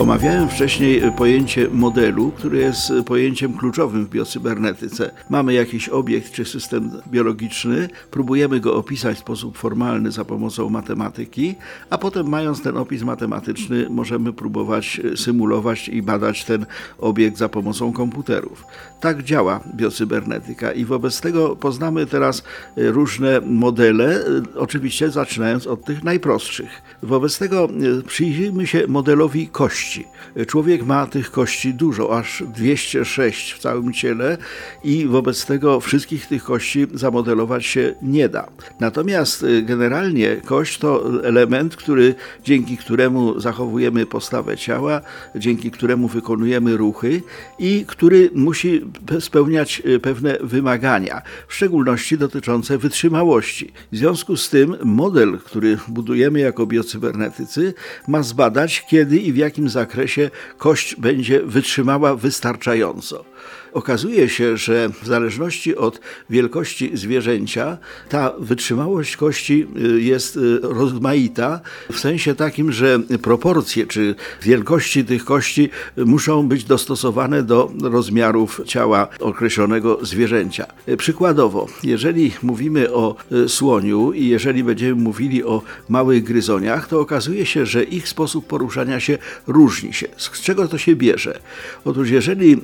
Omawiałem wcześniej pojęcie modelu, które jest pojęciem kluczowym w biocybernetyce. Mamy jakiś obiekt czy system biologiczny, próbujemy go opisać w sposób formalny za pomocą matematyki, a potem mając ten opis matematyczny możemy próbować symulować i badać ten obiekt za pomocą komputerów. Tak działa biocybernetyka i wobec tego poznamy teraz różne modele, oczywiście zaczynając od tych najprostszych. Wobec tego przyjrzyjmy się modelowi kości kości. Człowiek ma tych kości dużo, aż 206 w całym ciele i wobec tego wszystkich tych kości zamodelować się nie da. Natomiast y, generalnie kość to element, który, dzięki któremu zachowujemy postawę ciała, dzięki któremu wykonujemy ruchy i który musi spełniać y, pewne wymagania, w szczególności dotyczące wytrzymałości. W związku z tym model, który budujemy jako biocybernetycy, ma zbadać, kiedy i w jakim zakresie zakresie kość będzie wytrzymała wystarczająco. Okazuje się, że w zależności od wielkości zwierzęcia ta wytrzymałość kości y, jest y, rozmaita w sensie takim, że proporcje czy wielkości tych kości muszą być dostosowane do rozmiarów ciała określonego zwierzęcia. Przykładowo, jeżeli mówimy o y, słoniu i jeżeli będziemy mówili o małych gryzoniach, to okazuje się, że ich sposób poruszania się różni się. Z czego to się bierze? Otóż jeżeli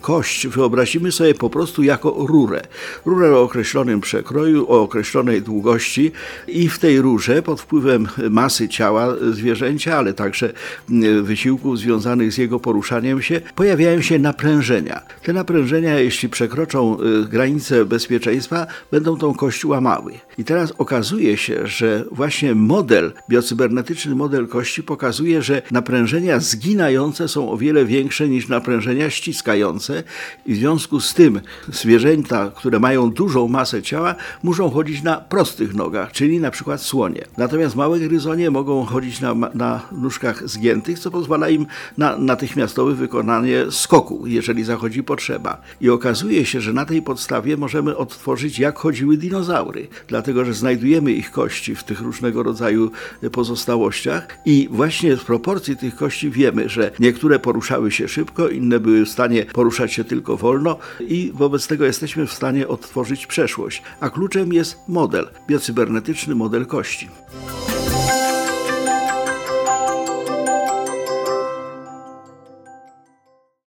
kość wyobrazimy sobie po prostu jako rurę. Rurę o określonym przekroju, o określonej długości i w tej rurze pod wpływem masy ciała zwierzęcia, ale także mm, wysiłków związanych z jego poruszaniem się, pojawiają się naprężenia. Te naprężenia, jeśli przekroczą y, granice bezpieczeństwa, będą tą kość łamały. I teraz okazuje się, że właśnie model, biocybernetyczny model kości pokazuje, że naprężenia zginające są o wiele większe niż naprężenia ściskające i w związku z tym zwierzęta, które mają dużą masę ciała, muszą chodzić na prostych nogach, czyli na przykład słonie. Natomiast małe gryzonie mogą chodzić na, na nóżkach zgiętych, co pozwala im na natychmiastowe wykonanie skoku, jeżeli zachodzi potrzeba. I okazuje się, że na tej podstawie możemy odtworzyć, jak chodziły dinozaury, dlatego że znajdujemy ich kości w tych różnego rodzaju pozostałościach i właśnie z proporcji tych kości wiemy, że niektóre poruszały się szybko, inne były w stanie poruszać się tylko wolno i wobec tego jesteśmy w stanie odtworzyć przeszłość. A kluczem jest model, biocybernetyczny model kości.